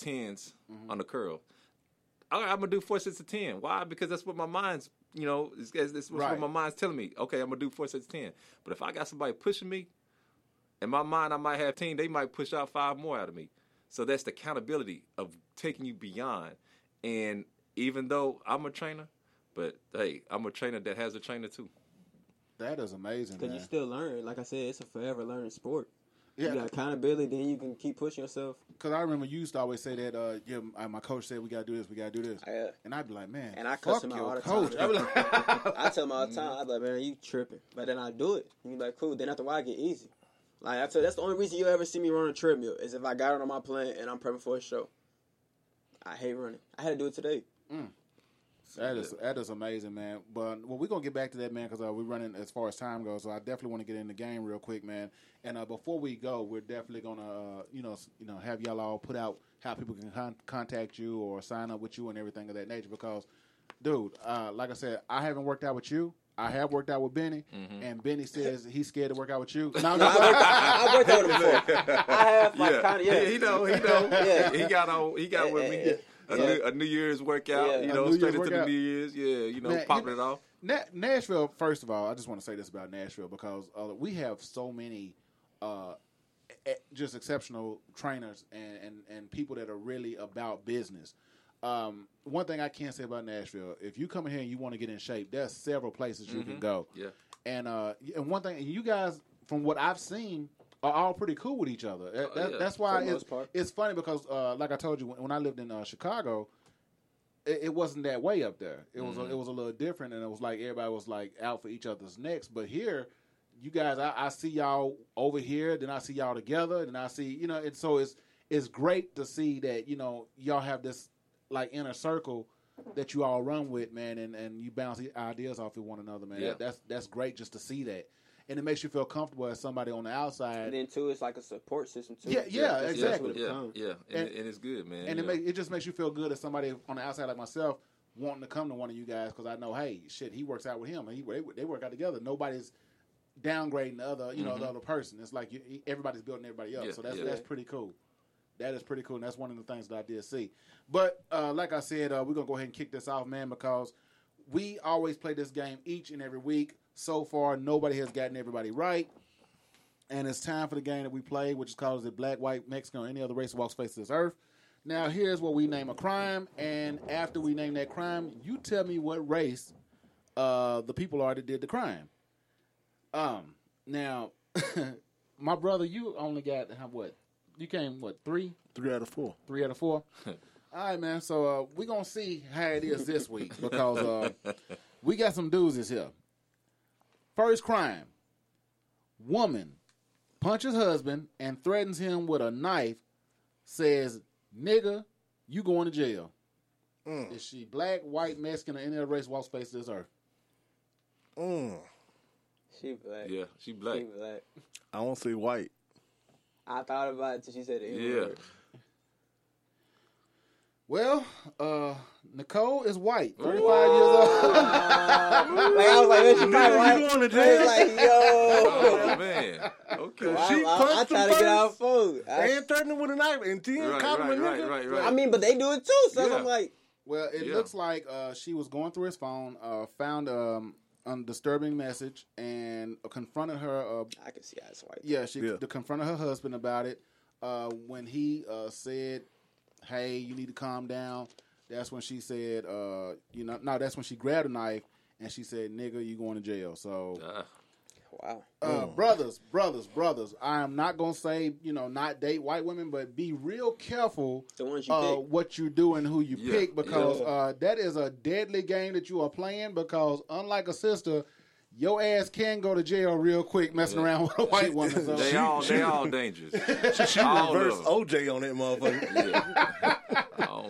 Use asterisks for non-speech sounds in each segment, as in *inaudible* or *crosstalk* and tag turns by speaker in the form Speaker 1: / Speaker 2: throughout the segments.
Speaker 1: The tens on the curl. I, I'm gonna do four sets of ten. Why? Because that's what my mind's, you know, it's, it's, it's
Speaker 2: Right.
Speaker 1: what my mind's telling me. Okay, I'm gonna do four sets of ten. But if I got somebody pushing me, in my mind, I might have ten. They might push out five more out of me. So that's the accountability of taking you beyond. And even though I'm a trainer, but hey, I'm a trainer that has a trainer too.
Speaker 2: That is amazing,
Speaker 3: Because you still learn. Like I said, it's a forever learning sport.
Speaker 2: Yeah.
Speaker 3: You got accountability, then you can keep pushing yourself.
Speaker 2: Because I remember you used to always say that. Uh, yeah, my- my coach said we gotta do this, we gotta do this,
Speaker 3: Yeah.
Speaker 2: and I'd be like, man,
Speaker 3: And I cuss him out all the
Speaker 2: coach.
Speaker 3: time.
Speaker 2: I'd like, *laughs*
Speaker 3: I tell him all the time, *laughs* I be like, man, you tripping. But then I do it. You be like, cool. Then after a while, I get easy. Like I tell, that's the only reason you ever see me run a treadmill is if I got it on my plan and I'm prepping for a show. I hate running. I had to do it today.
Speaker 2: That is that is amazing, man. But well, we're gonna get back to that, man, because uh, we're running as far as time goes. So I definitely want to get in the game real quick, man. And uh, before we go, we're definitely gonna, uh, you know, you know, have y'all all put out how people can con- contact you or sign up with you and everything of that nature. Because, dude, uh, like I said, I haven't worked out with you. I have worked out with Benny, and Benny says he's scared to work out with you. *laughs* No, no,
Speaker 3: I worked out with him before. *laughs* I have like
Speaker 1: yeah,
Speaker 3: kind of yeah.
Speaker 1: he, he know, he know.
Speaker 3: Yeah.
Speaker 1: He got on, he got with me. A,
Speaker 3: Yeah.
Speaker 1: new, a New Year's workout,
Speaker 3: Yeah.
Speaker 1: you know,
Speaker 2: New
Speaker 1: straight
Speaker 2: Year's
Speaker 1: into the. New Year's. Yeah, you know,
Speaker 2: Man,
Speaker 1: popping
Speaker 2: you
Speaker 1: it off.
Speaker 2: Na- Nashville, first of all, I just want to say this about Nashville because uh, we have so many uh, just exceptional trainers and, and, and people that are really about business. Um, one thing I can say about Nashville, if you come in here and you want to get in shape, there's several places you can go.
Speaker 1: Yeah.
Speaker 2: And uh, and one thing, and you guys, from what I've seen, are all pretty cool with each other. That- that-
Speaker 1: yeah,
Speaker 2: that's why it's, it's funny because, uh, like I told you, when, when I lived in uh, Chicago, it, it wasn't that way up there. It was a, it was a little different, and it was like everybody was like out for each other's necks. But here, you guys, I, I see y'all over here, then I see y'all together, then I see you know, and so it's it's great to see that you know y'all have this like inner circle that you all run with, man, and, and you bounce ideas off of one another, man.
Speaker 1: Yeah.
Speaker 2: That's that's great just to see that, and it makes you feel comfortable as somebody on the outside.
Speaker 3: And then too, it's like a support system too.
Speaker 2: Yeah, yeah,
Speaker 3: That's- that's
Speaker 2: exactly.
Speaker 1: Yeah, yeah, and,
Speaker 2: And-
Speaker 1: and it's good, man.
Speaker 2: and
Speaker 1: you
Speaker 2: it make, it just makes you feel good as somebody on the outside like myself wanting to come to one of you guys because I know, hey, shit, he works out with him, and he they, they work out together. Nobody's downgrading the other, you know, the other person. It's like you, everybody's building everybody up,
Speaker 1: Mm-hmm. Yeah,
Speaker 2: so that's
Speaker 1: yeah.
Speaker 2: that's pretty cool. That is pretty cool, and that's one of the things that I did see. But uh, like I said, uh, we're gonna go ahead and kick this off, man, because we always play this game each and every week. So far, nobody has gotten everybody right. And it's time for the game that we play, which is called the Black, White, Mexican, or any other race that walks face this earth. Now, here's what we name a crime, and after we name that crime, you tell me what race uh, the people are that did the crime. Um, now, *laughs* my brother, you only got what? You came what three?
Speaker 4: Three out of four.
Speaker 2: Three out of four. *laughs* All right, man. So uh, we're gonna see how it is this week because uh, we got some doozies here. First crime: woman punches husband and threatens him with a knife. Says, "Nigga, you going to jail." Is she black, white, Mexican, or any other race walks face this earth?
Speaker 4: Mm.
Speaker 3: She black.
Speaker 1: yeah, she black.
Speaker 3: She black.
Speaker 4: I don't see white.
Speaker 3: I thought about it till she said it.
Speaker 1: Yeah.
Speaker 2: Well, uh, Nicole is white, thirty-five years old. *laughs*
Speaker 3: Like I was like, man, she probably white.
Speaker 4: you going to
Speaker 3: It's
Speaker 4: jail?
Speaker 3: Like, yo.
Speaker 1: Oh man. *laughs* Okay.
Speaker 3: I,
Speaker 4: She
Speaker 3: I, I,
Speaker 4: punched
Speaker 3: try to get out
Speaker 4: first,
Speaker 3: food. I,
Speaker 4: and threatening with a knife, and then
Speaker 1: Right,
Speaker 4: called him a
Speaker 1: right,
Speaker 4: nigga.
Speaker 1: right, right, right.
Speaker 3: I mean, but they do it too. So
Speaker 1: Yeah.
Speaker 3: I'm like,
Speaker 2: Well, it
Speaker 1: Yeah.
Speaker 2: looks like uh, she was going through his phone, uh, found um, a disturbing message, and confronted her. Uh,
Speaker 3: I can see how it's white.
Speaker 2: yeah, she
Speaker 4: Yeah.
Speaker 2: confronted her husband about it. Uh, when he uh, said "Hey, you need to calm down." That's when she said, uh, "You know, no." That's when she grabbed a knife and she said, "Nigga, you going to jail." So,
Speaker 1: Uh,
Speaker 3: Wow.
Speaker 2: uh, brothers, brothers, brothers. I am not gonna say you know not date white women, but be real careful
Speaker 3: The ones you
Speaker 2: uh,
Speaker 3: pick.
Speaker 2: what you do and who you
Speaker 1: Yeah,
Speaker 2: pick because
Speaker 3: yeah.
Speaker 2: uh, that is a deadly game that you are playing. Because unlike a sister, your ass can go to jail real quick messing around with a white woman. So
Speaker 1: they all they all dangerous.
Speaker 4: She
Speaker 1: All
Speaker 4: reversed
Speaker 1: of 'em.
Speaker 4: OJ on that motherfucker.
Speaker 1: Yeah.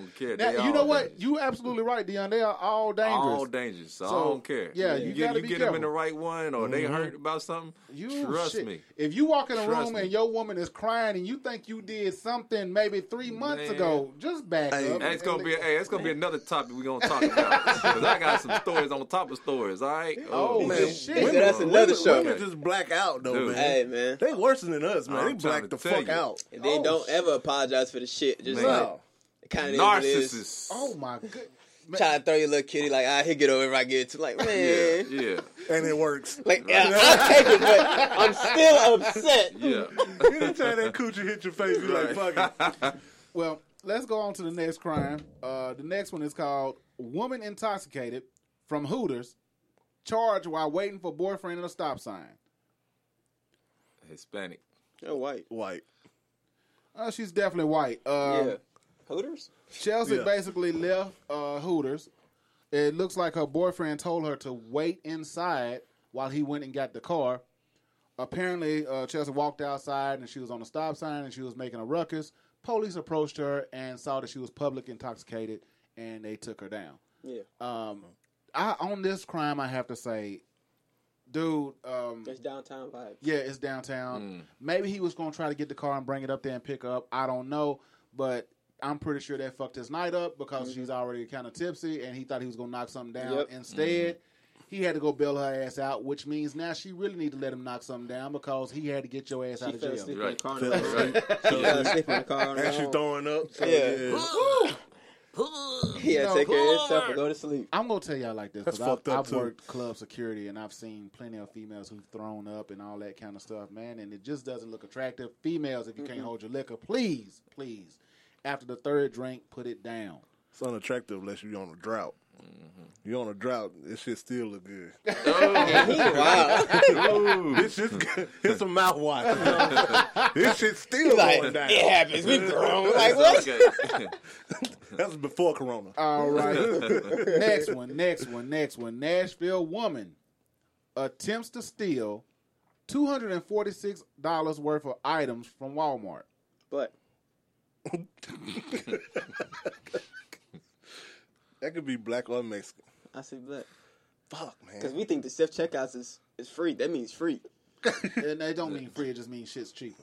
Speaker 1: I don't care.
Speaker 2: Now, you
Speaker 1: all
Speaker 2: know what?
Speaker 1: dangerous.
Speaker 2: You absolutely right, Dion. They are all dangerous.
Speaker 1: All dangerous. So, I don't care.
Speaker 2: yeah,
Speaker 1: you,
Speaker 2: you
Speaker 1: get
Speaker 2: gotta
Speaker 1: you
Speaker 2: be
Speaker 1: get them in the right one, or they hurt mm-hmm. about something.
Speaker 2: You
Speaker 1: trust
Speaker 2: shit.
Speaker 1: me.
Speaker 2: If you walk in a
Speaker 1: Trust
Speaker 2: room
Speaker 1: me.
Speaker 2: and your woman is crying and you think you did something maybe three months
Speaker 1: Man.
Speaker 2: ago, just back
Speaker 4: Hey,
Speaker 2: up.
Speaker 1: Hey, it's
Speaker 2: and-
Speaker 1: gonna be hey, it's gonna be another topic we're gonna talk about *laughs* because I got some stories on top of stories. All right.
Speaker 2: Oh, oh
Speaker 4: Man,
Speaker 2: shit.
Speaker 3: He said that's another
Speaker 4: women,
Speaker 3: show.
Speaker 4: Women just black out though,
Speaker 1: Dude.
Speaker 4: man.
Speaker 3: Hey man.
Speaker 4: They worse than us, man.
Speaker 1: I'm
Speaker 4: they black the fuck
Speaker 1: you.
Speaker 4: out.
Speaker 3: And then
Speaker 2: Oh,
Speaker 3: don't ever apologize for the shit. Just
Speaker 1: Man.
Speaker 3: like kind of is.
Speaker 2: Oh my good.
Speaker 3: Try to throw your little kitty like I he'll get over if I get it to like man.
Speaker 1: Yeah, yeah,
Speaker 4: And it works. *laughs*
Speaker 3: Like yeah, *laughs* I'll take it, but I'm still upset. *laughs*
Speaker 1: yeah.
Speaker 4: Anytime that coochie hit your face, you like, fuck it.
Speaker 2: Well, let's go on to the next crime. Uh, the next one is called Woman Intoxicated from Hooters, charged while waiting for boyfriend at a stop sign.
Speaker 1: Hispanic.
Speaker 3: You're white.
Speaker 4: White.
Speaker 2: Uh, she's definitely white. Um,
Speaker 3: yeah. Hooters?
Speaker 2: Chelsea
Speaker 4: Yeah.
Speaker 2: basically left uh, Hooters. It looks like her boyfriend told her to wait inside while he went and got the car. Apparently, uh, Chelsea walked outside and she was on a stop sign and she was making a ruckus. Police approached her and saw that she was public intoxicated and they took her down.
Speaker 3: Yeah.
Speaker 2: Um, I on this crime, I have to say, dude. Um,
Speaker 3: That's downtown vibes.
Speaker 2: yeah, it's downtown. Maybe he was going to try to get the car and bring it up there and pick up. I don't know, but I'm pretty sure that fucked his night up because mm-hmm. she's already kind of tipsy, and he thought he was going to knock something down.
Speaker 3: Yep.
Speaker 2: Instead, mm-hmm. he had to go bail her ass out, which means now she really need to let him knock something down because he had to get your ass
Speaker 3: She
Speaker 2: out of jail.
Speaker 3: asleep in
Speaker 1: Right.
Speaker 3: the.
Speaker 4: Fell
Speaker 3: Right.
Speaker 4: asleep. *laughs*
Speaker 3: She fell asleep in the car.
Speaker 4: And she throwing up. So,
Speaker 3: Yeah.
Speaker 4: yeah.
Speaker 3: He had to
Speaker 2: No,
Speaker 3: take care of himself and go to sleep.
Speaker 2: I'm gonna tell y'all like this
Speaker 4: That's
Speaker 2: because
Speaker 4: fucked
Speaker 2: I've,
Speaker 4: up,
Speaker 2: I've
Speaker 4: too.
Speaker 2: worked club security and I've seen plenty of females who've thrown up and all that kind of stuff, man. And it just doesn't look attractive. Females, if you can't hold your liquor, please, please, after the third drink, put it down.
Speaker 4: It's unattractive unless you're on a drought.
Speaker 1: Mm-hmm.
Speaker 4: You're on a drought, this shit still look good. *laughs*
Speaker 3: wow.
Speaker 4: this shit's *laughs* good. It's a mouthwash. this shit's still
Speaker 3: like,
Speaker 4: going down.
Speaker 3: it happens. We grown. *laughs* Like what?
Speaker 1: Okay.
Speaker 4: That's before Corona.
Speaker 2: All right. next one, next one, next one. Nashville woman attempts to steal $246 worth of items from Walmart.
Speaker 3: But *laughs*
Speaker 4: That could be black or Mexican.
Speaker 3: I say black
Speaker 4: Fuck, man.
Speaker 3: because we think the self checkouts is is free. That means free. *laughs*
Speaker 2: And they don't mean free, it just means shit's cheaper.